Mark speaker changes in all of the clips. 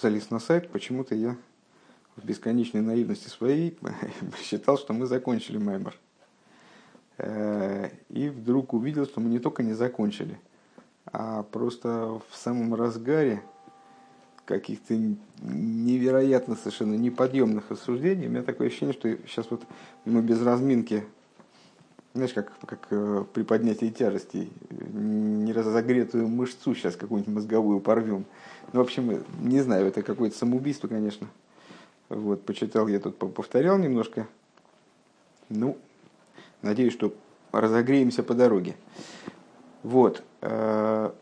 Speaker 1: залез на сайт, почему-то я в бесконечной наивности своей считал, что мы закончили Маймер. Э, и вдруг увидел, что мы не только не закончили, а просто в самом разгаре каких-то невероятно совершенно неподъемных рассуждений. У меня такое ощущение, что сейчас вот мы без разминки, знаешь, как, как э, при поднятии тяжестей, неразогретую мышцу сейчас какую-нибудь мозговую порвем. Ну, в общем, не знаю, это какое-то самоубийство, конечно. Вот, почитал я тут, повторял немножко. Ну, надеюсь, что разогреемся по дороге. Вот. Э,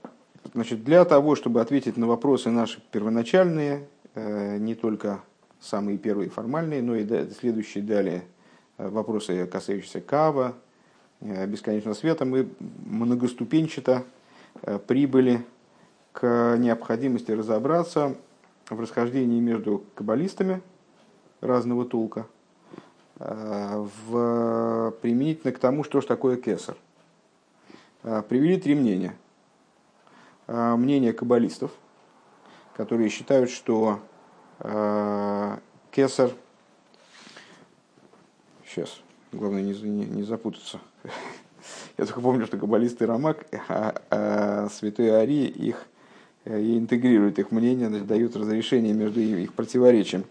Speaker 1: значит, для того, чтобы ответить на вопросы наши первоначальные, э, не только самые первые формальные, но и следующие далее э, вопросы, касающиеся Кава, бесконечного света, мы многоступенчато прибыли к необходимости разобраться в расхождении между каббалистами разного толка, в, применительно к тому, что же такое кесар. Привели три мнения. Мнение каббалистов, которые считают, что кесар... Сейчас, главное не, не, не запутаться. Я только помню, что каббалисты Рамак, а, а святой Ари их Э, и интегрирует их мнение, дают разрешение между их противоречием.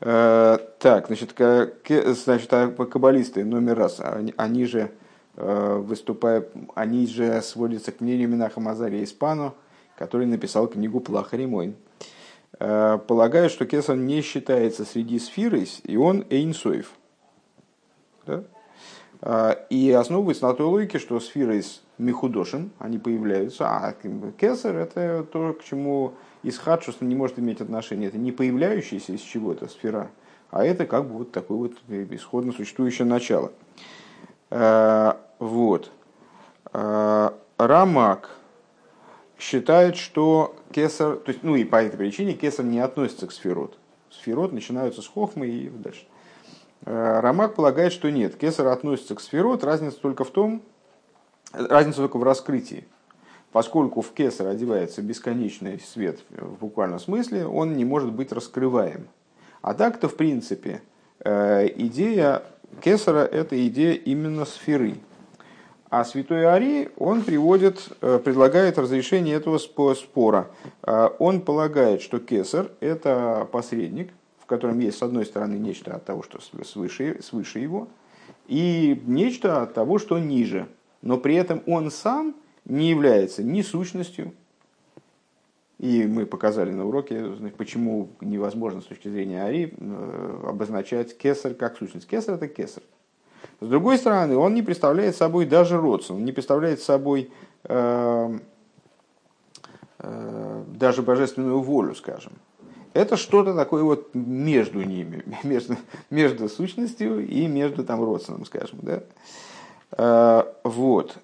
Speaker 1: Э, так, значит, значит а каббалисты номер раз, они, они же э, выступая, они же сводятся к мнению Минаха Мазария Испану, который написал книгу Плахаримойн. Полагают, что Кесан не считается среди сферы, и он Эйнсоев. Да? И основывается на той логике, что сфера из Михудошин, они появляются, а кесар это то, к чему исхадшус не может иметь отношения. Это не появляющаяся из чего-то сфера, а это как бы вот такое вот исходно существующее начало. Э, вот. Э, Рамак считает, что кесар, то есть, ну и по этой причине кесар не относится к сферот. Сферот начинаются с хохмы и дальше. Э, Рамак полагает, что нет, кесар относится к сферот, разница только в том, Разница только в раскрытии. Поскольку в кесар одевается бесконечный свет в буквальном смысле, он не может быть раскрываем. А так-то, в принципе, э, идея кесара – это идея именно сферы. А святой Ари, он приводит, э, предлагает разрешение этого спора. Он полагает, что кесар – это посредник, котором есть, с одной стороны, нечто от того, что свыше, свыше его, и нечто от того, что ниже – но при этом он сам не является ни сущностью, и мы показали на уроке, почему невозможно с точки зрения Ари э, обозначать кесар как сущность. Кесар это кесар. С другой стороны, он не представляет собой даже родство, он не представляет собой э, э, даже божественную волю, скажем. Это что-то такое вот между ними, между, между сущностью и между там родственным, скажем. Да? Э, вот.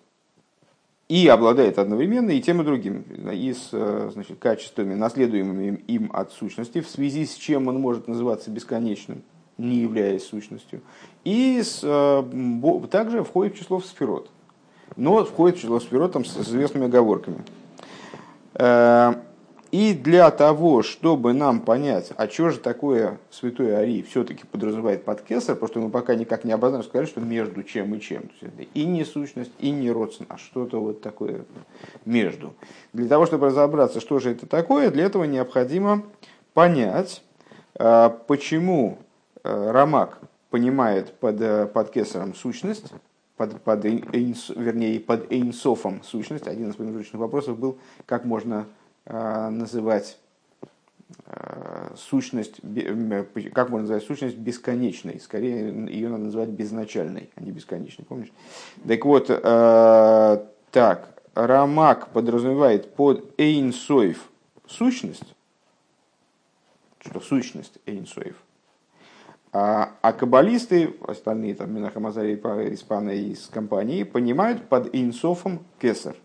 Speaker 1: И обладает одновременно и тем и другим, и с э, значит, качествами, наследуемыми им от сущности, в связи с чем он может называться бесконечным, не являясь сущностью. И с, э, также входит в число сферот. Но входит в число сферот там, с известными оговорками. И для того, чтобы нам понять, а что же такое святой Ари все-таки подразумевает под кесар, потому что мы пока никак не обозначили, сказали, что между чем и чем. То есть это и не сущность, и не родственность, а что-то вот такое между. Для того, чтобы разобраться, что же это такое, для этого необходимо понять, а, почему а, Рамак понимает под, э, под кесаром сущность, под, под, вернее, под эйнсофом сущность. Один из промежуточных вопросов был, как можно называть э, сущность, как можно назвать сущность бесконечной? Скорее, ее надо называть безначальной, а не бесконечной, помнишь? Так вот, э, так, Рамак подразумевает под Эйнсоев сущность, что сущность Эйнсоев, а, а каббалисты, остальные там Минахамазари, Испана из компании, понимают под Эйнсофом кесар.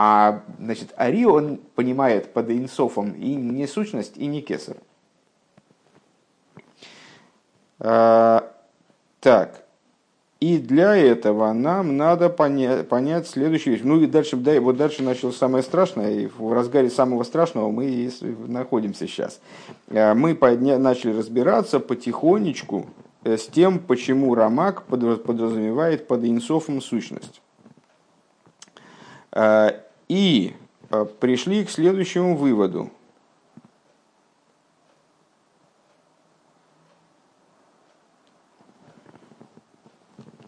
Speaker 1: А значит, Ари, он понимает под инсофом и не сущность, и не кесар. А, так. И для этого нам надо понять, понять следующую вещь. Ну и дальше, да, вот дальше началось самое страшное, и в разгаре самого страшного мы и находимся сейчас. Э, мы подня, начали разбираться потихонечку э, с тем, почему Рамак подразумевает под инсофом сущность. Э, и пришли к следующему выводу –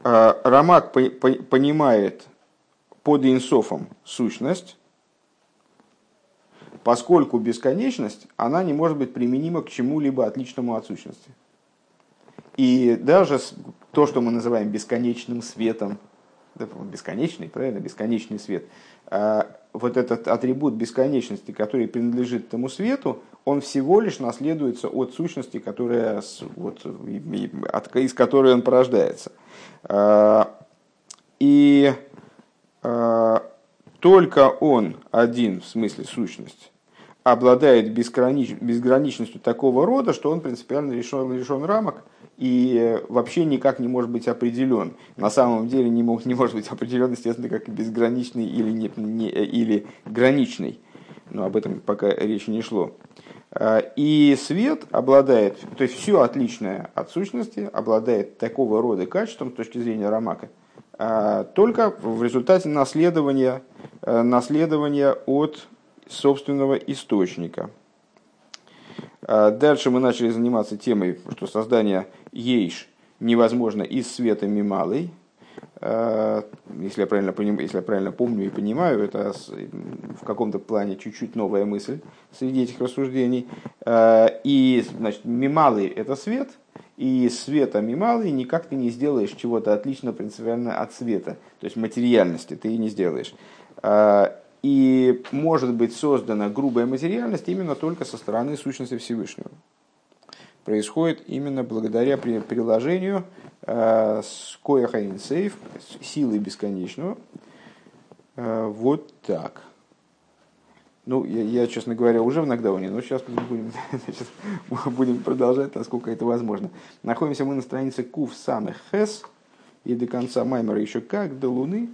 Speaker 1: А, Рамак понимает под инсофом сущность, поскольку бесконечность, она не может быть применима к чему-либо отличному от сущности. И даже то, что мы называем бесконечным светом, бесконечный, правильно, бесконечный свет, а, вот этот атрибут бесконечности, который принадлежит этому свету, он всего лишь наследуется от сущности, которая, вот, из которой он порождается. А, и а, только он один, в смысле сущность, обладает безгранич, безграничностью такого рода, что он принципиально лишен, лишен рамок и вообще никак не может быть определен. На самом деле не, мог, не может быть определен, естественно, как безграничный или, не, не, или граничный. Но об этом пока речи не шло. А, и свет обладает, то есть все отличное от сущности, обладает такого рода качеством с точки зрения Рамака, а, только в результате наследования, э, наследования от собственного источника. А, дальше мы начали заниматься темой, что создание ейш невозможно из света мималой, Э, если я правильно, понимаю, если я правильно помню и понимаю, это в каком-то плане чуть-чуть новая мысль среди этих рассуждений. Э, и, значит, мималый – это свет, и света мималый никак ты не сделаешь чего-то отлично принципиально от света, то есть материальности ты и не сделаешь. И может быть создана грубая материальность именно только со стороны сущности Всевышнего. Происходит именно благодаря приложению Э, с Кояхайн Сейф, силой бесконечного. Э, вот так. Ну, я, я, честно говоря, уже в нокдауне, но сейчас будем, значит, будем продолжать, насколько это возможно. Находимся мы на странице Кув самых Хес, и до конца Маймера еще как, до Луны.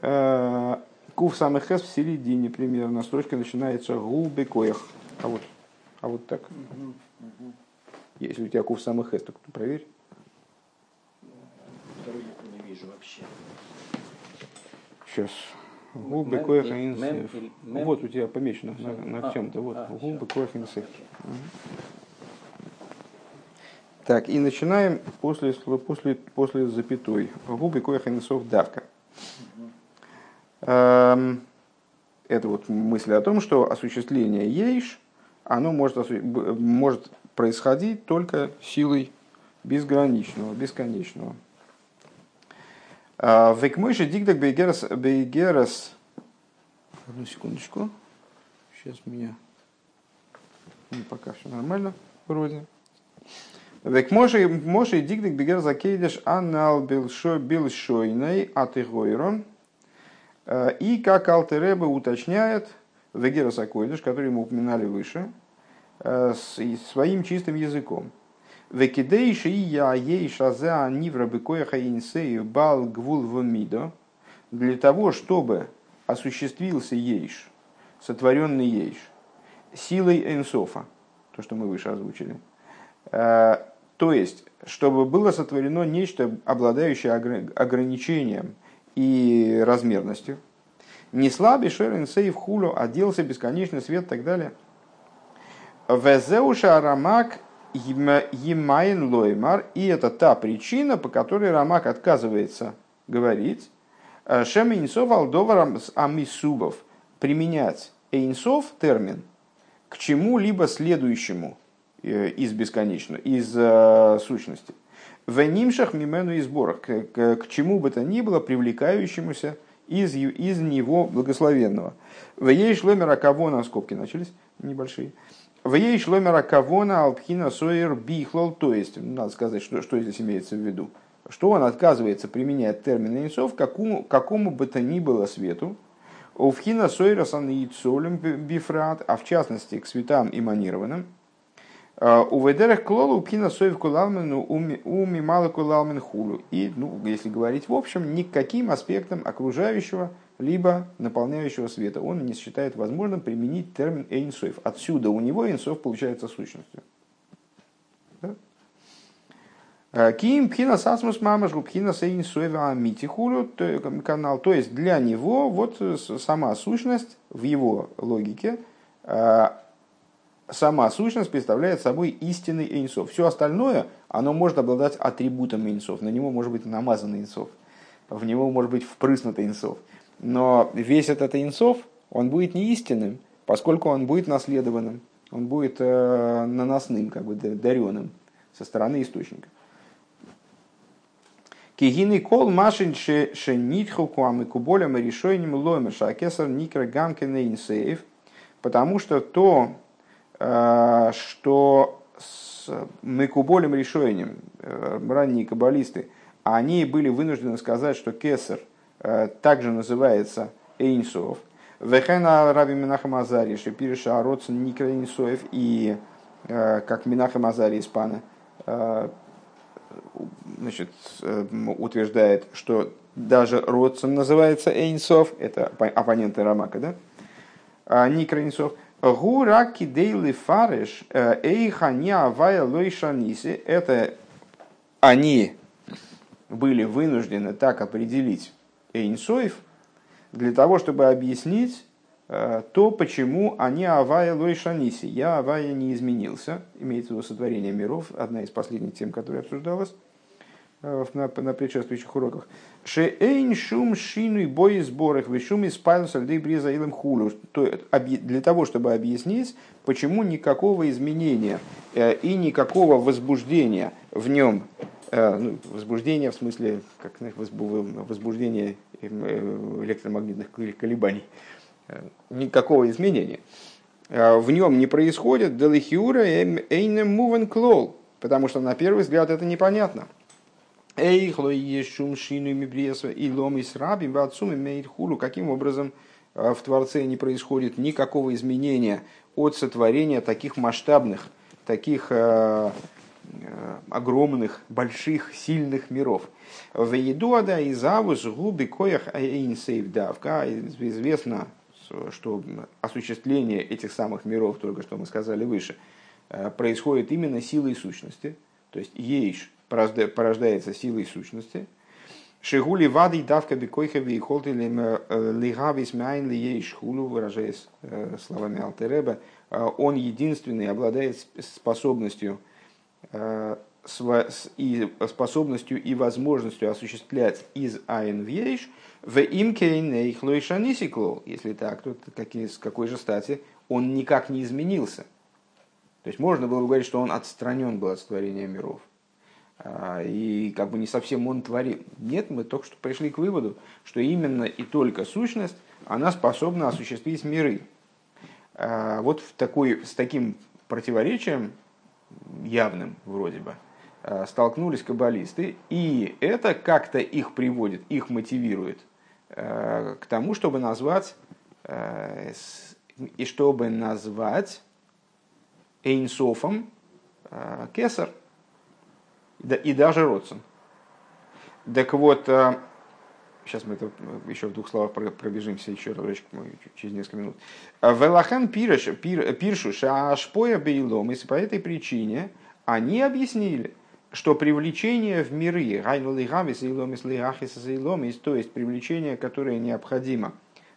Speaker 1: Э, Кув самых Хес в середине примерно. Строчка начинается Губы Коях. А вот, а вот так. Если у тебя Кув самых Хес, так проверь вообще. Сейчас. Губы коэх Вот у тебя помечено на, на а, чем-то. Вот. А, Губы коэх Так, и начинаем после, после, после запятой. Губы коэх давка. Эм, это вот мысль о том, что осуществление ейш, оно может, может происходить только силой безграничного, бесконечного. А, Векмойши дигдак бейгерас, бейгерас. Одну секундочку. Сейчас меня... Ну, пока все нормально, вроде. Векмойши Моши дигдак бейгерас акейдеш анал билшойной атыгойрон. А, и как Алтереба уточняет, Вегерас Акойдыш, который мы упоминали выше, а, своим чистым языком. Векидейши я ей шаза нивра бекояха инсею бал гвул вамидо. Для того, чтобы осуществился ейш, сотворенный ейш, силой энсофа, то, что мы выше озвучили. Э, то есть, чтобы было сотворено нечто, обладающее ограничением и размерностью. Не слабый шерен сейв хулю, оделся бесконечный свет и так далее. וזהו שהרמ"ק ימאן לומר, и это та причина, по которой Рамак отказывается говорить, э, שם אין סוף על דבר המסובב, применять אין סוף термин к чему-либо следующему э, из бесконечного, из э, сущности. ונמשך ממנו יתברך, к, к, чему бы то ни было привлекающемуся из, из него благословенного. В ей шломера кого на скобки начались небольшие. В ей шломера кавона алпхина сойер бихлол, то есть, надо сказать, что, что здесь имеется в виду, что он отказывается применять термин инсов какому, какому бы то ни было свету, Овхина сойра санаицолем бифрат, а в частности к светам эманированным, У ведерах клола у пхина соев кулалмену у мималы кулалмен хулу. И, ну, если говорить в общем, ни к каким аспектам окружающего либо наполняющего света он не считает возможным применить термин эйнсоев. Отсюда у него эйнсов получается сущностью. Ким пхина сасмус мамашгу пхина сейнсуева амитихулю канал. То есть для него вот сама сущность в его логике сама сущность представляет собой истинный Эйнсов. Все остальное, оно может обладать атрибутом Эйнсов. На него может быть намазан Эйнсов. В него может быть впрыснут Эйнсов. Но весь этот Эйнсов, он будет не истинным, поскольку он будет наследованным. Он будет э, наносным, как бы даренным со стороны источника. Кигины кол машин шенитху куамы куболем и решением ломеша акесар никра гамкин инсейв. Потому что то, что с Мекуболем решением э, ранние каббалисты, они были вынуждены сказать, что Кесар э, также называется Эйнсов. Вехена Раби Минахам Азари, Шепириша Ародсен Никра Эйнсоев, и как Минахам Азари Испана, значит, утверждает, что даже Родсен называется Эйнсов, это оппоненты Рамака, да? А Никра Эйнсов – Гураки дейли фареш э, эйха не авая лойшаниси. Это они были вынуждены так определить Эйнсоев для того, чтобы объяснить э, то, почему они авая лойшаниси. Я авая не изменился, имеется в виду сотворение миров, одна из последних тем, которая обсуждалась. Э, на, на предшествующих уроках. Шеэйн шум шину и бой сборах вишум из пайлса льды бриза илым хулю. Для того, чтобы объяснить, почему никакого изменения э, и никакого возбуждения в нем, э, ну, возбуждения в смысле как возбуждения электромагнитных колебаний, никакого изменения в нем не происходит, делихиура эйнем мувен клол, потому что на первый взгляд это непонятно. Эйхло ешум шину мибреса и лом и срабим ватсум имеет хулу. Каким образом э, в Творце не происходит никакого изменения от сотворения таких масштабных, таких э, э, огромных, больших, сильных миров. В Едуада и Завус губи коях эйнсейв давка. Известно, что осуществление этих самых миров, только что мы сказали выше, происходит именно силой сущности. То есть ейш порождается силой сущности. Шигули вады давка бекойхави и холты лигавис мяйн ли шхулу, выражаясь э, словами Алтереба, э, он единственный обладает способностью э, и способностью и возможностью осуществлять из айн в ейш, в имкейн эйхлойшанисикло, если так, то с какой же стати он никак не изменился. То есть можно было бы говорить, что он отстранен был от творения миров. А, и как бы не совсем он творил. Нет, мы только что пришли к выводу, что именно и только сущность, она способна осуществить миры. А, вот в такой, с таким противоречием, явным вроде бы, а, столкнулись каббалисты, и это как-то их приводит, их мотивирует к тому, чтобы назвать и чтобы назвать Эйнсофом Кесар – и даже Родсон. Так вот, сейчас мы это еще в двух словах пробежимся еще разочек через несколько минут. Велахан пирш, пир, пиршу шашпоя бейлом, и по этой причине они объяснили, что привлечение в миры, то есть привлечение, которое необходимо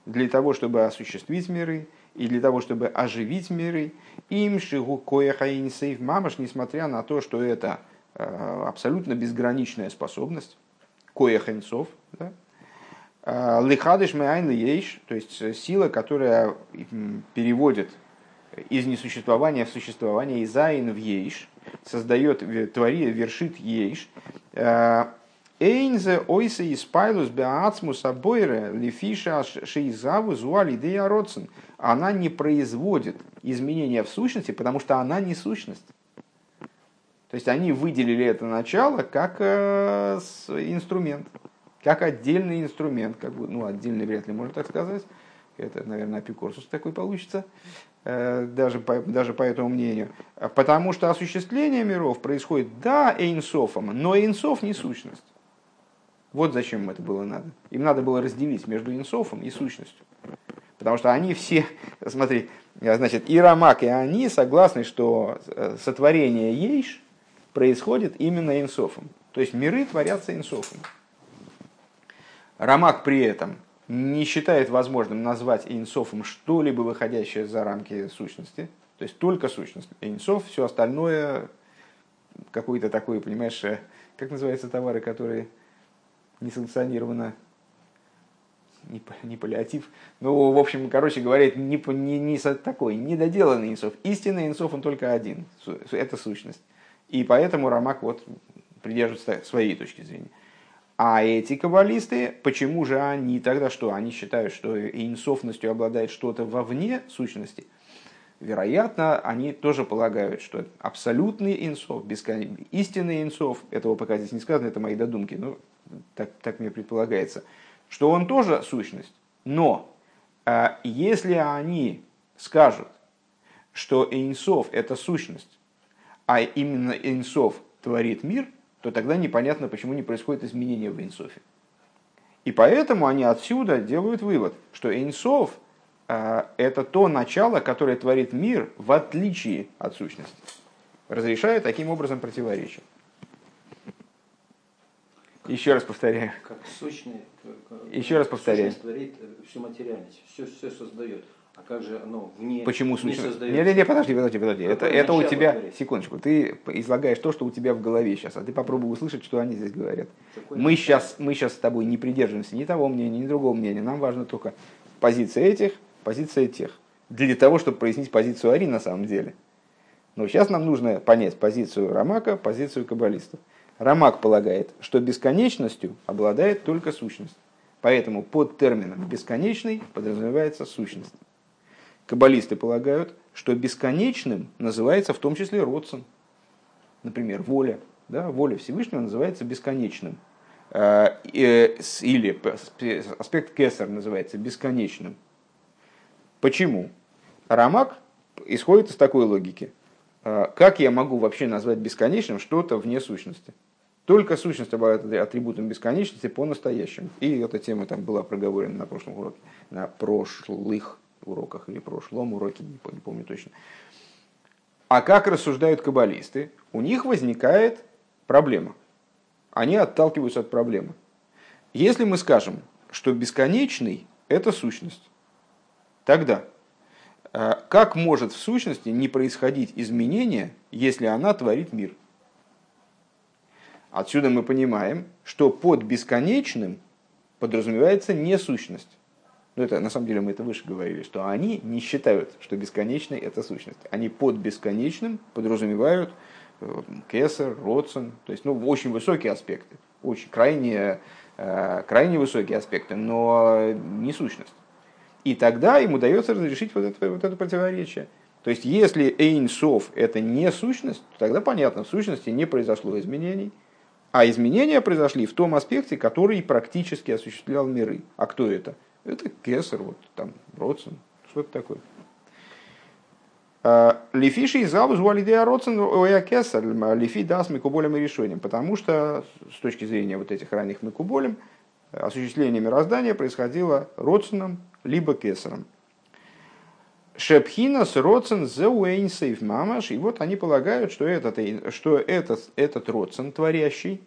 Speaker 1: для того, чтобы осуществить миры, и для того, чтобы оживить миры, им шигу кояхаинсейв мамаш, несмотря на то, что это Э, абсолютно безграничная способность, коехенцов, да? Э, лихадыш мэйн ейш, то есть сила, которая переводит из несуществования в существование, из айн в ейш, создает, твори, вершит ейш. Э, Эйнзе ойсе из пайлус беацмус абойре лифиша шейзаву зуали родсен. Она не производит изменения в сущности, потому что она не сущность. То есть они выделили это начало как э, инструмент, как отдельный инструмент, как бы, ну, отдельный вряд ли можно так сказать, Это, наверное, апикорсус такой получится, э, даже по, даже по этому мнению. Потому что осуществление миров происходит, да, эйнсофом, но эйнсоф не сущность. Вот зачем им это было надо. Им надо было разделить между инсофом и сущностью. Потому что они все, смотри, значит, и Рамак, и они согласны, что э, сотворение Ейш происходит именно инсофом. То есть миры творятся инсофом. Рамак при этом не считает возможным назвать инсофом что-либо выходящее за рамки сущности. То есть только сущность. Инсоф, все остальное какой-то такой, понимаешь, э, как называются товары, которые несанкционированно, не, не паллиатив, ну, в общем, короче говоря, не, не, не такой, недоделанный инсов. Истинный инсов, он только один, это сущность. И поэтому Рамак вот придерживается своей точки зрения. А эти каббалисты, почему же они тогда что? Они считают, что инсофностью обладает что-то вовне сущности. Вероятно, они тоже полагают, что абсолютный инсов, бескон... истинный инсов, этого пока здесь не сказано, это мои додумки, но так, так мне предполагается, что он тоже сущность. Но э, если они скажут, что Эйнсов – это сущность, а именно Эйнсов творит мир, то тогда непонятно, почему не происходит изменение в Эйнсофе. И поэтому они отсюда делают вывод, что Эйнсов э, – это то начало, которое творит мир в отличие от сущности, разрешая таким образом противоречие. Еще раз повторяю.
Speaker 2: Как сущный,
Speaker 1: Еще раз повторяю.
Speaker 2: творит э, всю материальность, все, все создает. А как же оно вне
Speaker 1: Почему
Speaker 2: не
Speaker 1: сущность?
Speaker 2: создает?
Speaker 1: Не, не, не, подожди, подожди, подожди. Это,
Speaker 2: Какое
Speaker 1: это у тебя,
Speaker 2: говорить?
Speaker 1: секундочку, ты излагаешь то, что у тебя в голове сейчас, а ты попробуй услышать, что они здесь говорят.
Speaker 2: Какое
Speaker 1: Мы
Speaker 2: начало?
Speaker 1: сейчас, мы сейчас с тобой не придерживаемся ни того мнения, ни другого мнения. Нам важно только позиция этих, позиция тех. Для того, чтобы прояснить позицию Ари на самом деле. Но сейчас нам нужно понять позицию Рамака, позицию каббалистов. Рамак полагает, что бесконечностью обладает только сущность. Поэтому под термином бесконечный подразумевается сущность. Каббалисты полагают, что бесконечным называется в том числе родствен. Например, воля. Да, воля Всевышнего называется бесконечным. С- Или аспект кесар называется бесконечным. Почему? Рамак исходит из такой логики. Э, Как я могу вообще назвать бесконечным что-то вне сущности? Только сущность обладает атрибутом бесконечности по-настоящему. И эта тема там была проговорена на прошлом уроке, на прошлых уроках или прошлом уроке, не помню, не помню точно. А как рассуждают каббалисты? У них возникает проблема. Они отталкиваются от проблемы. Если мы скажем, что бесконечный – это сущность, тогда э, как может в сущности не происходить изменение, если она творит мир? Отсюда мы понимаем, что под бесконечным подразумевается не сущность. Ну, это на самом деле мы это выше говорили, что они не считают, что бесконечный это сущность. Они под бесконечным подразумевают э, кесар, родсон, то есть ну, очень высокие аспекты, очень крайне, э, крайне высокие аспекты, но не сущность. И тогда ему удается разрешить вот это, вот это противоречие. То есть, если Эйн Сов это не сущность, то тогда понятно, в сущности не произошло изменений, а изменения произошли в том аспекте, который практически осуществлял миры. А кто это? Это Кесар, вот там, Родсон, что-то такое. А, Лифиши из Албус Валидея Родсон Оя Кесар, Лифи даст Микуболем и решением. Потому что с точки зрения вот этих ранних Микуболем, осуществление мироздания происходило Родсоном либо Кесаром. Шепхинас Родсен Зеуэйн Сейф Мамаш. И вот они полагают, что этот, что этот, этот Родсен творящий,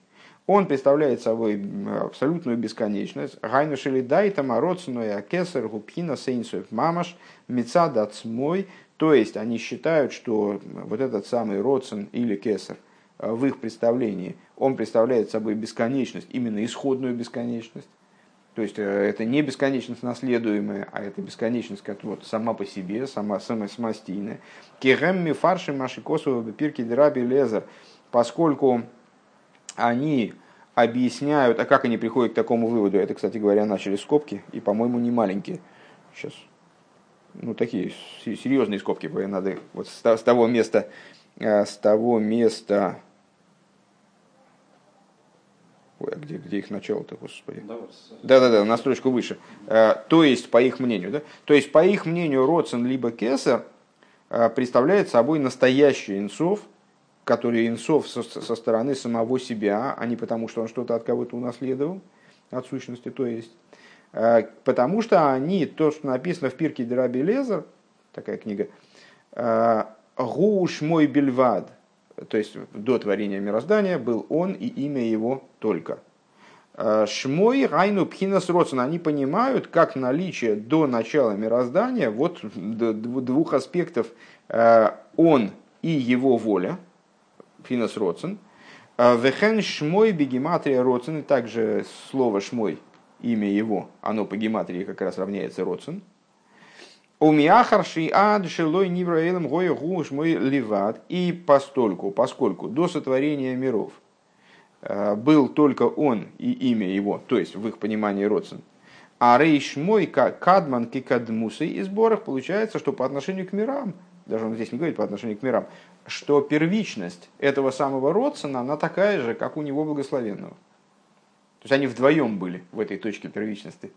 Speaker 1: он представляет собой абсолютную бесконечность. Гайну шелидай тамародсену и акесар губхина сейнсуев мамаш мецад мой. То есть они считают, что вот этот самый родсен или кесар в их представлении, он представляет собой бесконечность, именно исходную бесконечность. То есть это не бесконечность наследуемая, а это бесконечность, которая вот сама по себе, сама самостийная. Кирем мифарши машикосу пирки драби лезер, поскольку они объясняют, а как они приходят к такому выводу, это, кстати говоря, начали скобки, и, по-моему, не маленькие. Сейчас, ну, такие серьезные скобки, надо вот с того места, с того места, Ой, а где, где их начало-то, господи? Да-да-да, на строчку выше. Э, То есть, по их мнению, да? То есть, по их мнению, Родсен либо Кесар э, представляет собой настоящий инсов, который инсов со, со стороны самого себя, а не потому, что он что-то от кого-то унаследовал, от сущности, то есть. Э, Потому что они, то, что написано в Пирке Драби Лезер, такая книга, э, Гуш мой бельвад, то есть до творения мироздания был он и имя его только. Э, Шмой Райну Пхинас Родсен, они понимают, как наличие до начала мироздания вот двух аспектов э, он и его воля, Пхинас Родсен, Э, Вехен Шмой Бегематрия Родсен, и также слово Шмой, имя его, оно по гематрии как раз равняется Родсен. Умиахарши ад шелой нивраэлем гоя гуш мой ливат. И постольку, поскольку до сотворения миров э, был только он и имя его, то есть в их понимании Родсен, а рейш мой кадман кикадмусы и сборах получается, что по отношению к мирам, даже он здесь не говорит по отношению к мирам, что первичность этого самого Родсена, она такая же, как у него благословенного. То есть они вдвоем были в этой точке первичности.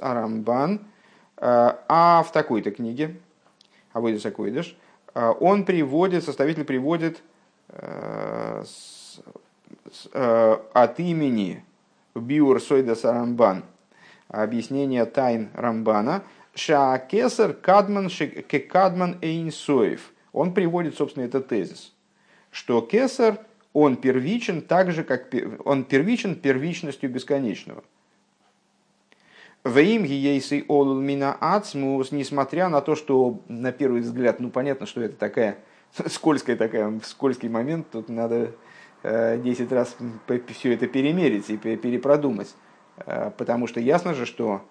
Speaker 1: Арамбан, а в такой-то книге, Авойда закойдеш, он приводит, составитель приводит э, от имени Биур Сойдас Рамбан, объяснение тайн Рамбана, Шаакесар Кадман Ши- Кадман Эйнсоев. Он приводит, собственно, этот тезис, что Кесар, он первичен так же, как он первичен первичностью бесконечного. Ваим ейсей олул мина ацмус, несмотря на то, что на первый взгляд, ну понятно, что это такая скользкая такая, скользкий момент, тут надо э, 10 раз все это перемерить и пе- перепродумать. Э, Потому что ясно же, что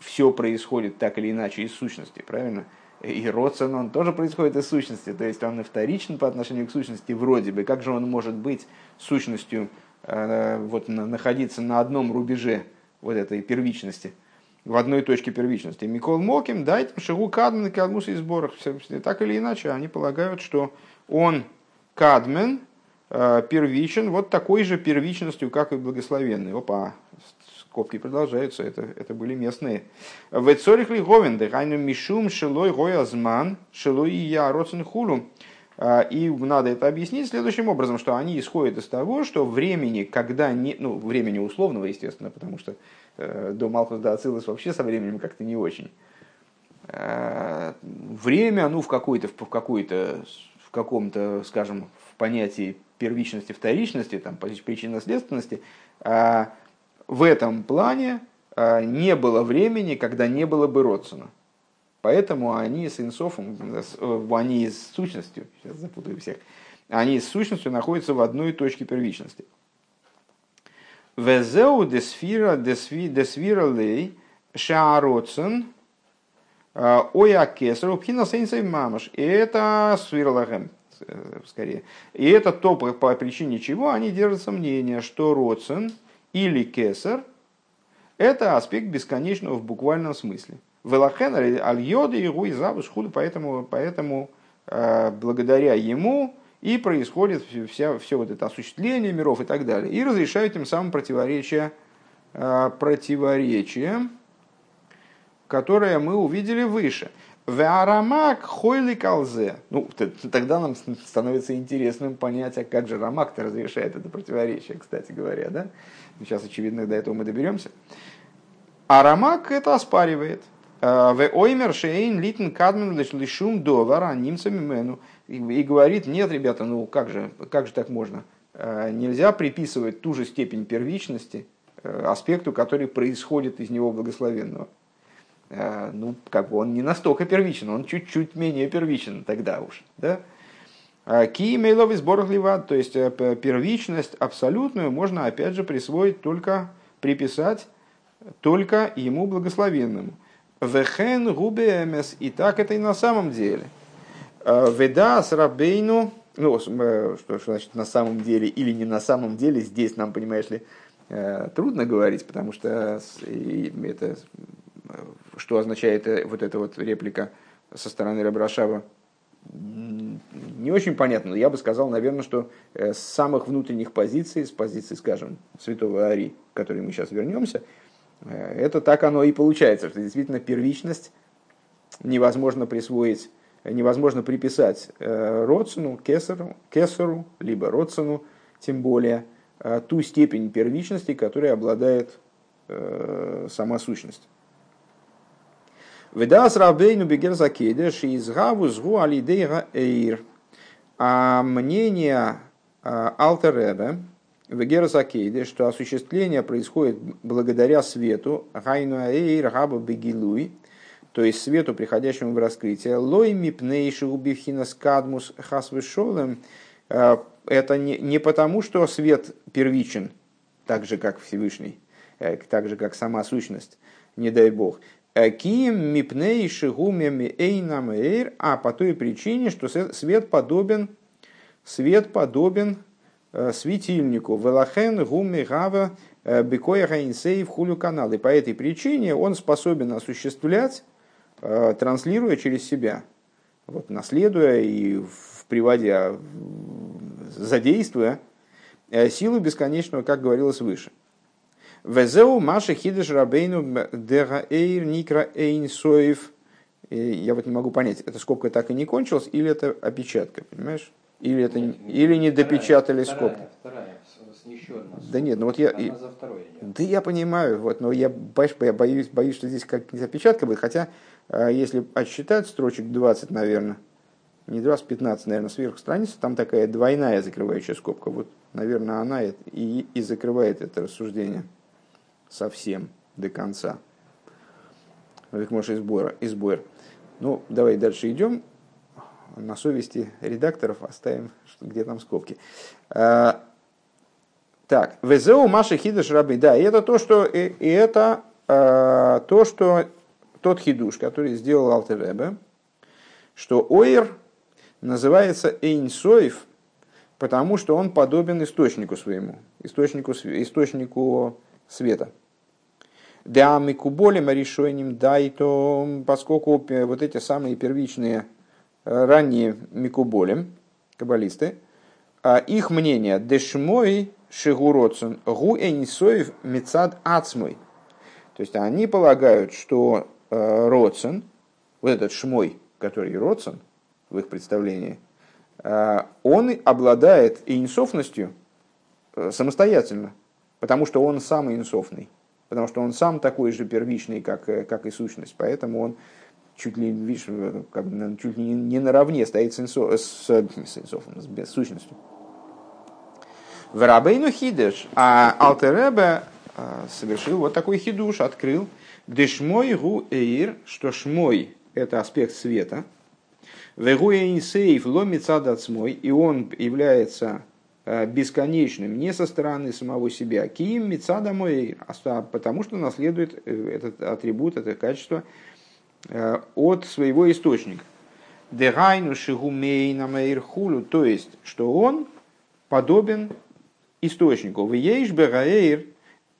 Speaker 1: все происходит так или иначе из сущности, правильно? И Родсон, он тоже происходит из сущности, то есть он и вторичен по отношению к сущности вроде бы. Как же он может быть сущностью, э, вот, на- находиться на одном рубеже вот этой первичности, в одной точке первичности. Микол Моким, дайте шигу кадмен и кадмус из сборах. Так или иначе, они полагают, что он кадмен, э, первичен, вот такой же первичностью, как и благословенный. Опа, скобки продолжаются, это, это были местные. В цорих ли говен, дыхайну мишум шелой гоязман, шелой и я хулу. А, И надо это объяснить следующим образом, что они исходят из того, что времени, когда не, ну, времени условного, естественно, потому что э, до Малхус до Ацилус вообще со временем как-то не очень. Э, время, ну, в какой-то, в какой-то, в каком-то, скажем, в понятии первичности, вторичности, там, причинно-следственности, а, в этом плане а, не было времени, когда не было бы Родсона. Поэтому они с инсофом, э, они с сущностью, сейчас запутаю всех, они с сущностью находятся в одной точке первичности. Везеу десфира десви- десвира лей шаароцен оя кесару пхина сейнсей мамаш. И это свирлагем, э, скорее. И это то, по, причине чего они держатся мнение, что роцен или кесар – это аспект бесконечного в буквальном смысле. Велахен аль-йоды и гуй завуш худу, поэтому, поэтому э, благодаря ему и происходит вся, все вот это осуществление миров и так далее. И разрешают тем самым противоречия, э, противоречия, которое мы увидели выше. Веарамак хойли калзе. Ну, тогда нам становится интересным понять, а как же Рамак-то разрешает это противоречие, кстати говоря, да? Сейчас, очевидно, до этого мы доберемся. А Рамак это оспаривает. Э, В шейн литн кадмен лишум доллара немцами мену. И и говорит, нет, ребята, ну как же, как же так можно? Э, Нельзя приписывать ту же степень первичности э, аспекту, который происходит из него благословенного. Э, Ну, как бы он не настолько первичен, он чуть-чуть менее первичен тогда уж. Да? Ки мейлов из ливат, то есть э, первичность абсолютную можно опять же присвоить только, приписать только ему благословенному. Вехен губемес, и так это и на самом деле. Э, Веда с рабейну, ну, что, что значит на самом деле или не на самом деле, здесь нам, понимаешь ли, трудно говорить, потому что это что означает э, вот эта вот реплика со стороны Рабрашава, не очень понятно, но я бы сказал, наверное, что э, с самых внутренних позиций, с позиции, скажем, святого Ари, к которой мы сейчас вернемся, э, это так оно и получается, что действительно первичность невозможно присвоить, невозможно приписать Родсону, Кесару, Кесару, либо Родсону, тем более, ту степень первичности, которой обладает сама сущность. Ведас Рабейну Бегерзакедеш из Гаву Згу Алидейга Эйр. А мнение Алтеребе Вегерзакеде, что осуществление происходит благодаря свету, Гайну Эйр Габу Бегилуй, то есть свету, приходящему в раскрытие, лой мипнейши убивхинас кадмус хасвышолем, это не, не потому, что свет первичен, так же, как Всевышний, э, так же, как сама сущность, не дай бог, Кием мипней шигумями эйнам эйр, а по той причине, что свет подобен, свет подобен э, светильнику. Велахен гуми гава э, бекоя гаинсей в хулю канал. И по этой причине он способен осуществлять, э, транслируя через себя, вот, наследуя и в приводя, задействуя силу бесконечного, как говорилось выше. Везеу Маша Хидыш Рабейну Дега Эйр Никра Эйн Соев. Я вот не могу понять, это скобка так и не кончилась, или это опечатка, понимаешь? Или это нет, или не вторая, допечатали вторая, скобку.
Speaker 2: Вторая,
Speaker 1: да нет, ну вот я, и, да я понимаю, вот, но я, я боюсь, боюсь, что здесь как-нибудь опечатка будет, хотя а, если отсчитать строчек 20, наверное, не 20, 15, наверное, сверху страницы, там такая двойная закрывающая скобка, вот, наверное, она и, и закрывает это рассуждение совсем до конца. Как может избор, избор. Ну, давай дальше идем. На совести редакторов оставим, где там скобки. А, так, ВЗУ Маша Хидыш Рабы. Да, и это то, что, и, и это а, то, что тот хидуш, который сделал Алтеребе, что Ойр называется Эйнсоев, потому что он подобен источнику своему, источнику, источнику света. Да, микуболем решением дайто, поскольку вот эти самые первичные э, ранние микуболем, каббалисты, а их мнение дешмой шигуроцен гу эйнсоев мецад ацмой. То есть они полагают, что э, Роцен, вот этот шмой, который Роцен в их представлении, э, он обладает инсофностью самостоятельно, потому что он самый инсофный, потому что он сам такой же первичный, как, э, как и сущность, поэтому он чуть ли, видишь, э, как, чуть ли не наравне стоит с, инсо, с, с, инсофом, с сущностью. В Рабейну Хидеш, а Алтеребе э, совершил вот такой хидуш, открыл, где шмой гу эйр, что шмой – это аспект света, вегу эйнсейф ломится дацмой, и он является Э, бесконечным не со стороны самого себя, киим мецада мой, а потому что наследует э, этот атрибут, это качество э, от своего источника. Дегайну шигумейна хулу, то есть, что он подобен источнику. В ейш бегаэйр,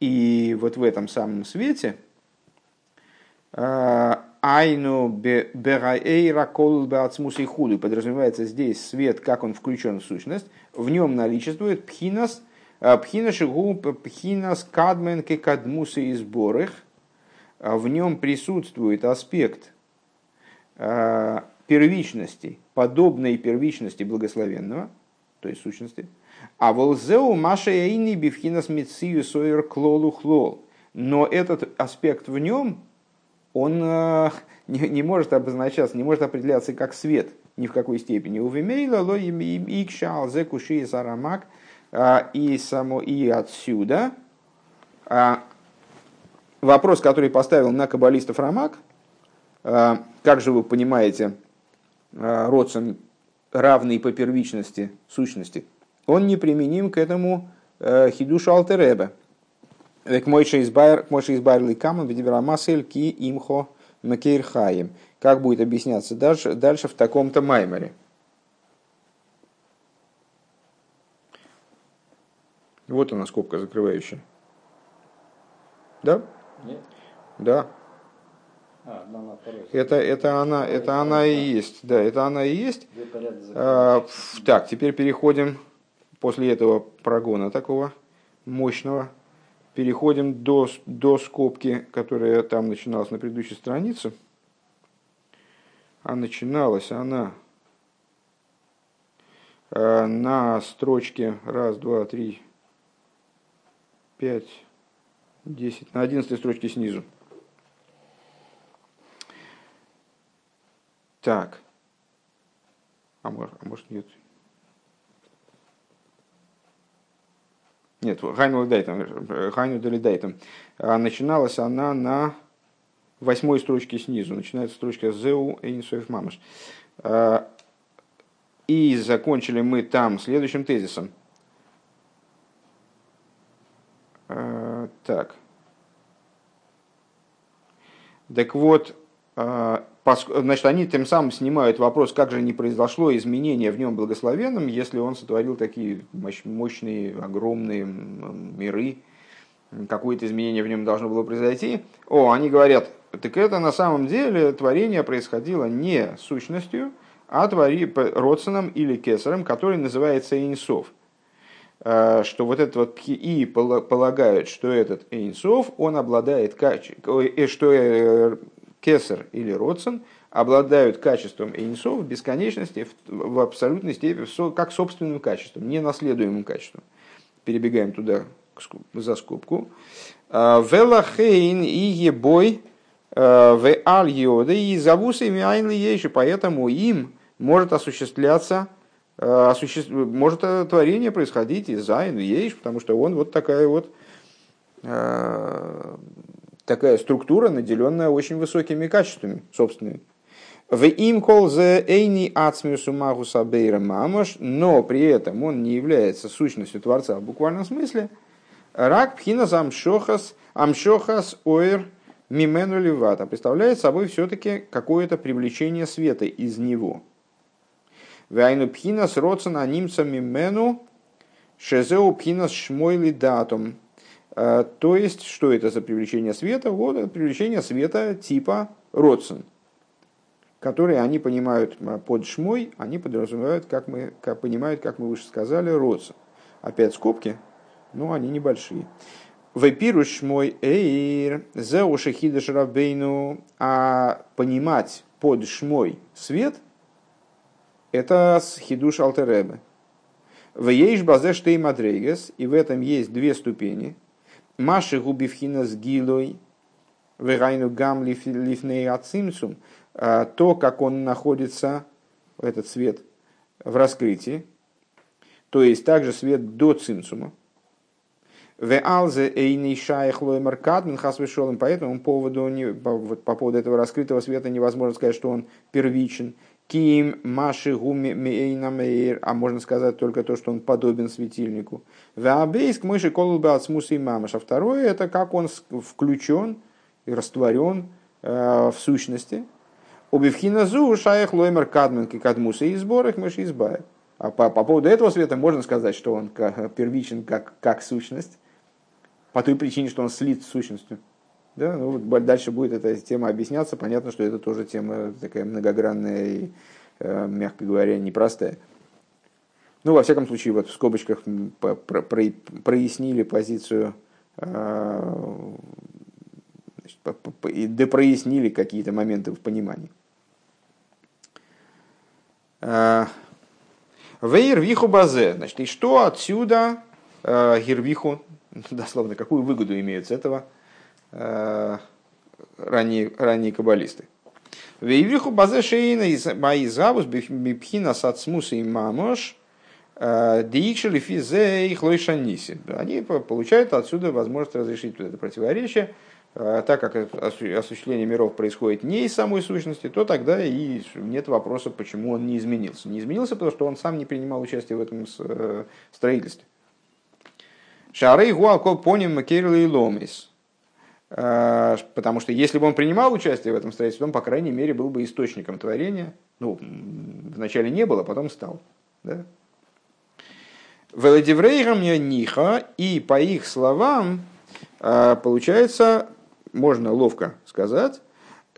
Speaker 1: и вот в этом самом свете, Айну бераэйра кол беацмус и худу. Подразумевается здесь свет, как он включен в сущность. В нем наличествует пхинас, э, пхина шигу пхинас кадмен кадмусы и сборых. А в нем присутствует аспект э, первичности, подобной первичности благословенного, то есть сущности. А волзеу маша эйни бифхинас мицию сойер клолу хлол. Но этот аспект в нем он э, не, не может обозначаться, не может определяться как свет ни в какой степени. У Вимейла ло икша алзе куши сарамак а, и само и отсюда. А, вопрос, который поставил на каббалистов Рамак, а, как же вы понимаете, родствен равный по первичности сущности, он неприменим к этому хидушу Алтеребе, к Мойше избавил Каман, Бедибрамасель, Ки Имхо Макейрхаем. Как будет объясняться дальше, дальше в таком-то майморе. Вот она скобка закрывающая. Да?
Speaker 2: Нет.
Speaker 1: Да.
Speaker 2: А.
Speaker 1: Это, это, она, это она и есть. Да, это она и есть. А, Так, теперь переходим после этого прогона такого мощного. Переходим до, до скобки, которая там начиналась на предыдущей странице. А начиналась она э, на строчке раз, два, три, пять, десять, на одиннадцатой строчке снизу. Так. А может, а может нет. Нет, Хайну Дайтом, Хайну Дайтом. Начиналась она на восьмой строчке снизу. Начинается строчка Зеу Эйнсоев Мамаш. А, И закончили мы там следующим тезисом. А, Так. Так вот, а, значит, они тем самым снимают вопрос, как же не произошло изменение в нем благословенном, если он сотворил такие мощ- мощные, огромные миры, какое-то изменение в нем должно было произойти. О, они говорят, так это на самом деле творение происходило не сущностью, а твори, родственным или кесарем, который называется Эйнсов. Э, Что вот этот вот и пола- полагают, что этот Эйнсов, он обладает качеством, что э, кесар или родствен обладают качеством Эйнсов в бесконечности, в, абсолютной степени, как собственным качеством, ненаследуемым качеством. Перебегаем туда за скобку. А, Велахейн и ебой в аль йода и зовус ими айн ейши, поэтому им может осуществляться, э, может э, творение происходить из айн ейш, потому что он вот такая вот э, такая структура, наделенная очень высокими качествами собственными. В им кол зе эйни ацмиусу магуса бейра мамаш, но при этом он не является сущностью Творца в буквальном смысле. Рак пхина амшохас, амшохас оэр мимену ливата представляет собой все-таки какое-то привлечение света из него. Вайну пхинас родсен анимца мимену шезеу пхинас шмойли датум. Э, То есть, что это за привлечение света? Вот это привлечение света типа родсен, которые они понимают э, под шмой, они подразумевают, как мы как понимают, как мы выше сказали, родсен. Опять скобки, но они небольшие. Вепируш мой эйр, зеу шахида шарабейну, а понимать под шмой свет, это с хидуш алтеребе. В ейш базе штей мадрейгес, и в этом есть две ступени. Маши губивхина с гилой, вегайну гам лиф- лифней ацимсум, а, то, как он находится, этот свет, в раскрытии, то есть также свет до цимсума. В алзе эйни шаях лоймер кадмин хас вышел, по этому поводу, по, поводу этого раскрытого света невозможно сказать, что он первичен. Ким маши гуми мейна мейр, а можно сказать только то, что он подобен светильнику. В абейск мыши колба от смуса и мамаш. А второе, это как он включен и растворен э, в сущности. Убивхина зу шаях лоймер кадмин кадмуса и сборах мыши избавит. А по, по поводу этого света можно сказать, что он первичен как, как сущность, по той причине, что он слит с сущностью. Да, ну вот дальше будет эта тема объясняться. Понятно, что это тоже тема такая многогранная и, э, мягко говоря, непростая. Ну, во всяком случае, вот в скобочках прояснили позицию, э, значит, допрояснили какие-то моменты в понимании. Э, Вейр виху базе. Значит, и что отсюда гервиху, дословно, какую выгоду имеют с этого э, ранние, ранние каббалисты. Вейвриху базе шейна из маизавус бипхина сацмуса и мамош э, диикшели физе их лойшаниси. Они по- получают отсюда возможность разрешить это противоречие, Э, так как осу- осуществление миров происходит не из самой сущности, то тогда и нет вопроса, почему он не изменился. Не изменился, потому что он сам не принимал участие в этом строительстве. Шарей гуалко поним макерил и ломис. Э, Потому что если бы он принимал участие в этом строительстве, он, по крайней мере, был бы источником творения. Ну, вначале не было, потом стал. Да? Велодеврейрам ниха, и по их словам, э, получается, можно ловко сказать,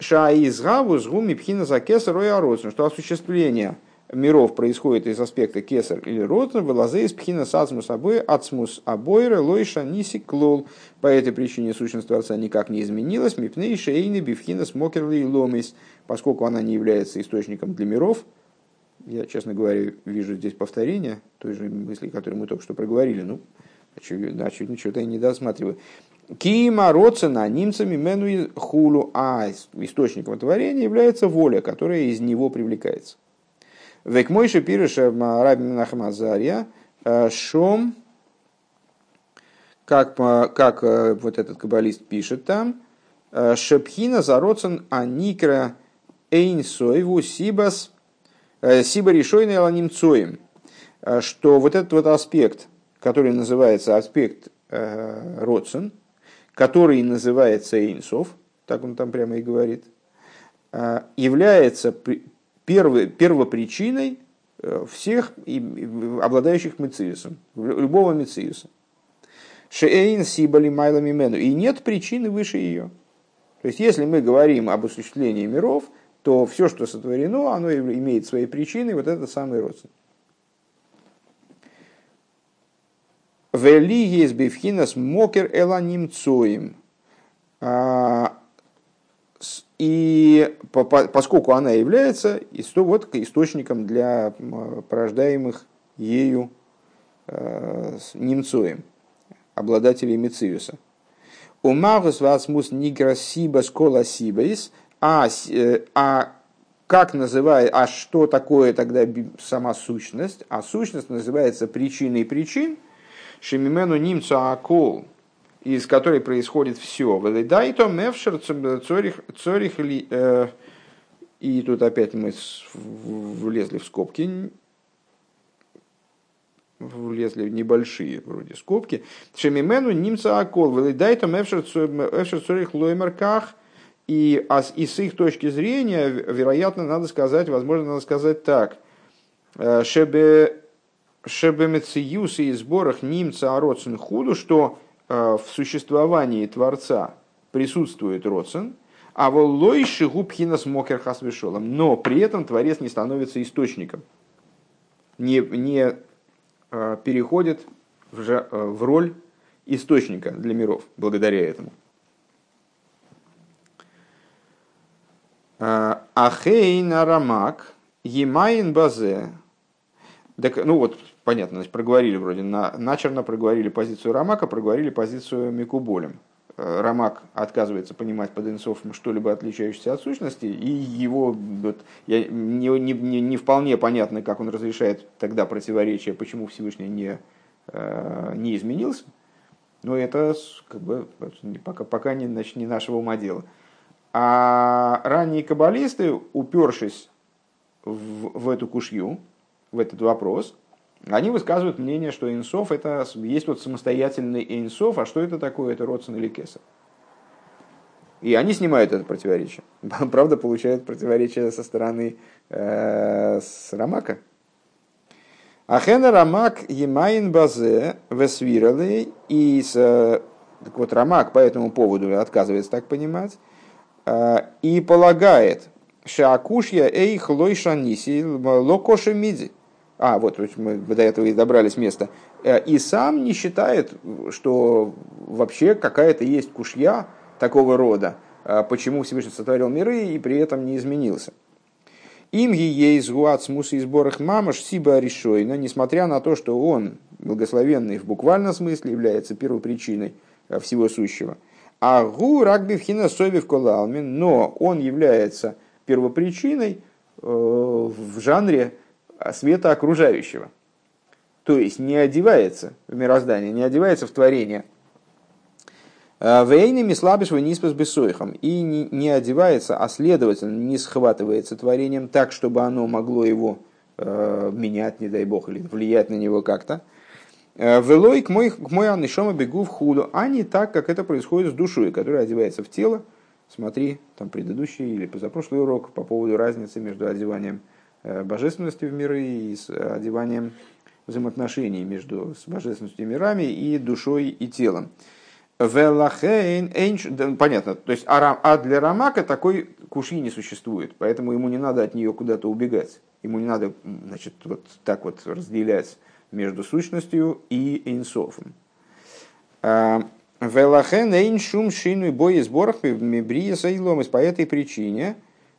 Speaker 1: Шаизгаву с гуми пхина за кесар и что осуществление миров происходит из аспекта кесар или родзен, вылазе из пхина сацмус обои, ацмус обойра, лойша, ниси, клол. По этой причине сущность Творца никак не изменилась, мипней, шейны, бифхина, смокерли и ломис, поскольку она не является источником для миров. Я, честно говоря, вижу здесь повторение той же мысли, которую мы только что проговорили. Ну, очевидно, очевидно что-то я не досматриваю. Кима роцена немцами мену хулу, а источником творения является воля, которая из него привлекается. Век мойши пируша раби Нахмазария, э, шом, как, как э, вот этот каббалист пишет там, э, шепхина зароцен аникра эйнсойву сибас, сиба решойный аланимцоем, что вот этот вот аспект, который называется аспект родсен, который называется Эйнсов, так он там прямо и говорит, является первой, первопричиной э, всех обладающих мециусом, любого мециуса. Шеэйн сибали майлами мену. И нет причины выше ее. То есть, если мы говорим об осуществлении миров, то все, что сотворено, оно имеет свои причины, вот это самый родственник. Вели есть бифхинас мокер эланим цоим. А, и поскольку она является вот, источником для порождаемых ею э, נמצאים, обладателей מציאות а. ומהות ועצמות נקרא סיבת כל הסיבות, а, э, а как называет, а что такое тогда сама сущность? А сущность называется причиной причин, שממנו נמצאו הכל – из которой происходит все. ולדעתו אפשר צריך э, и тут опять мы влезли в скобки, влезли в небольшие вроде скобки. Шемимену немца акол, велидайто мевшер цорих лоймерках, и, а, и с их точки зрения, вероятно, надо сказать, возможно, надо сказать так. Э, шебе Шебемециюсы и сборах немца ароцин худу, что в существовании Творца присутствует Родсен, а воллой шигубхина смокер хасвешолом. Но при этом Творец не становится источником, не, не э, переходит в, э, в роль источника для миров благодаря этому. Ахейн арамак емайн базе. Так, ну вот, понятно, значит, проговорили вроде, на, начерно проговорили позицию Рамака, проговорили позицию Микуболем. Э, Рамак отказывается понимать под инсофом что-либо отличающееся от сущности, и его вот, я, не, не, не, не вполне понятно, как он разрешает тогда противоречие, почему Всевышний не, э, не изменился. Но это как бы, пока, пока не, значит, не нашего ума дело. А ранние каббалисты, упершись в, в эту кушью, в этот вопрос – они высказывают мнение, что инсов это есть вот самостоятельный инсов, а что это такое, это родствен или кесар. И они снимают это противоречие. Правда, получают противоречие со стороны э, с Рамака. אך הנה הרמ"ק ימאן בזה וסבירא ליה и с, так вот Рамак по этому поводу отказывается так понимать э, и полагает, что הקושיא איך לא שניתי לא קשה מידי а, вот мы до этого и добрались места, э, и сам не считает, что вообще какая-то есть кушья такого рода, э, почему Всевышний сотворил миры и при этом не изменился. Им ей згуат смус и сборах мамаш сиба решойна, несмотря на то, что он, благословенный в буквальном смысле, является первопричиной э, всего сущего. А гу рагби в хинасове в колалмин, но он является первопричиной в жанре света окружающего. То есть не одевается в мироздание, не одевается в творение. А, Вейнами слабишь вы ниспас бессоихом. И не, одевается, а следовательно не схватывается творением так, чтобы оно могло его э, менять, не дай бог, или влиять на него как-то. А, Велой к мой, к мой аннишома бегу в худу, а не так, как это происходит с душой, которая одевается в тело. Смотри, там предыдущий или позапрошлый урок по поводу разницы между одеванием Э, божественности в миры и с одеванием взаимоотношений между с божественностью и мирами и душой и телом. Понятно, то есть а, для Рамака такой куши не существует, поэтому ему не надо от нее куда-то убегать. Ему не надо значит, вот так вот разделять между сущностью и инсофом. А, Велахен эйн шум шину и бой сборах мебрия сайломис. По этой причине,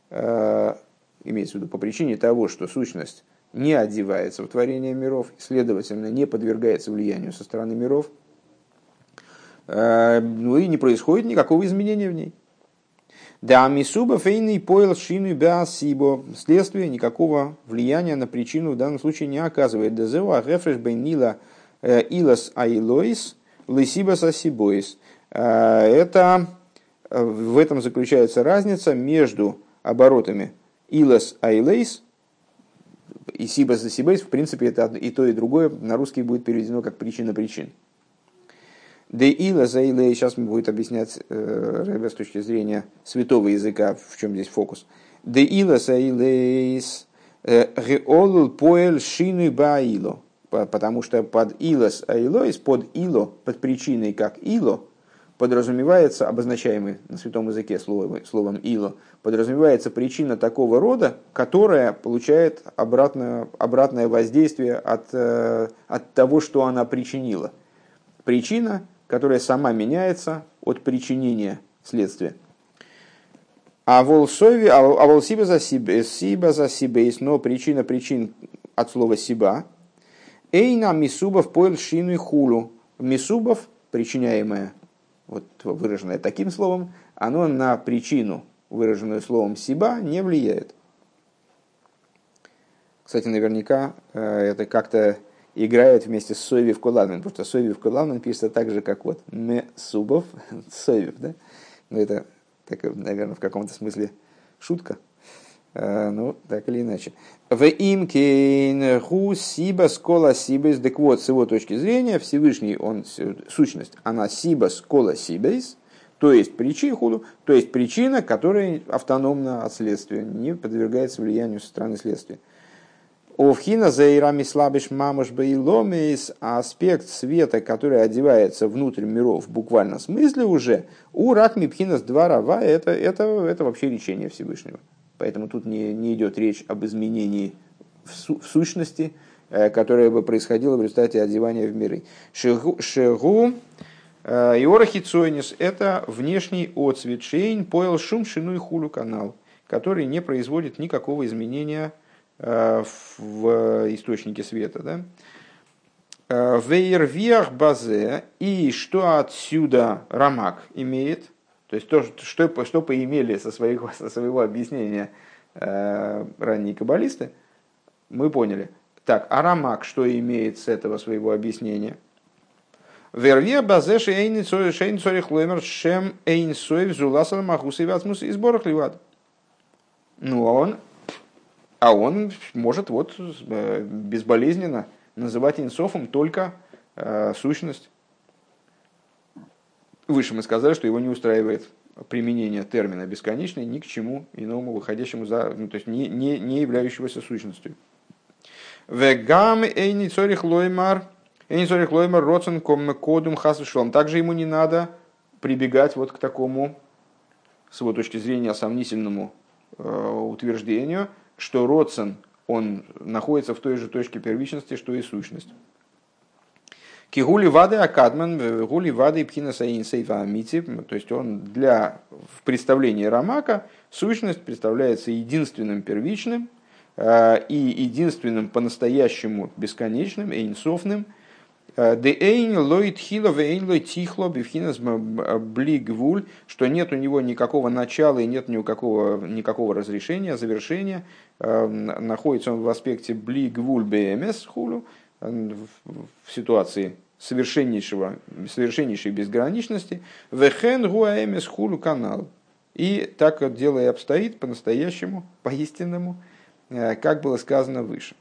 Speaker 1: а, имеется в виду по причине того, что сущность не одевается в творение миров, следовательно, не подвергается влиянию со стороны миров, а, ну и не происходит никакого изменения в ней. Да, мисуба фейный поел шину беасибо. Следствие никакого влияния на причину в данном случае не оказывает. Дезева рефреш бейнила э, илас айлоис лисибас асибоис. Э, это, э, в этом заключается разница между оборотами илас айлейс и сибас асибоис. В принципе, это и то, и другое на русский будет переведено как причина причин. Де ила за илей, сейчас будет объяснять э, с точки зрения святого языка, в чем здесь фокус. Де ила за илейс геолул э, поэль шину баило. Потому что под илос аилоис, под ило, под причиной как ило, подразумевается, обозначаемый на святом языке словом, словом ило, подразумевается причина такого рода, которая получает обратное, обратное воздействие от, э, от того, что она причинила. Причина которая сама меняется от причинения следствия. А волсови, а волсиба за себе, сиба за себе, но причина причин от слова сиба. Эйна мисубов поел шину и хулу. Мисубов, причиняемое, вот выраженное таким словом, оно на причину, выраженную словом сиба, не влияет. Кстати, наверняка э, это как-то играет вместе с Сойвив Куланмен, потому что Сойвив Куланмен пишется так же, как вот Месубов, Сойвив, да? Ну, это, так, наверное, в каком-то смысле шутка. А, ну, так или иначе. В имкейн ху сиба скола сибейс. Так вот, с его точки зрения, Всевышний, он, сущность, она сиба скола сибейс, то есть причина худу, то есть причина, которая автономна от следствия, не подвергается влиянию со стороны следствия. Овхина заирами слабиш мамаш баиломис, аспект света, который одевается внутрь миров в буквальном смысле уже, у ракми пхинас два рава, это, это, это вообще речение Всевышнего. Поэтому тут не, не идет речь об изменении в, су, в сущности, э, которое бы происходило в результате одевания в миры. Шегу, э, Иорахицойнис – это внешний отцвет шейн, поел шум, шину и хулю канал, который не производит никакого изменения Э, в источнике света. Да? Вейервиах базе, и что отсюда Рамак имеет, то есть то, что, что поимели со своего, со своего объяснения э, ранние каббалисты, мы поняли. Так, а Рамак что имеет с этого своего объяснения? Вервия базе шейн цорих лоймер шем эйн соев зуласал махус и ватмус и сборах ливад. Ну, а он а он может вот э, безболезненно называть инсофом только э, сущность. Выше мы сказали, что его не устраивает применение термина бесконечный ни к чему иному выходящему за, ну, то есть не, не, не являющегося сущностью. Вегам эйни цорих лоймар, эйни цорих лоймар роцен кодум хасвишлом. Также ему не надо прибегать вот к такому, с его точки зрения, сомнительному э, утверждению – что Родсон, он находится в той же точке первичности, что и сущность. Кигули вады акадман, гули вады пхина саин сейфа амити, то есть он для в представлении Рамака сущность представляется единственным первичным э, и единственным по-настоящему бесконечным, эйнсофным – Де эйн лоит хило вейн лой тихло бифхинас блигвуль, что нет у него никакого начала и нет никакого, никакого разрешения, завершения. Находится он в аспекте блигвуль бмс хулю, в ситуации совершеннейшего, совершеннейшей безграничности. Вехен гуаэмес хулю канал. И так дело и обстоит по-настоящему, по-истинному, как было сказано выше.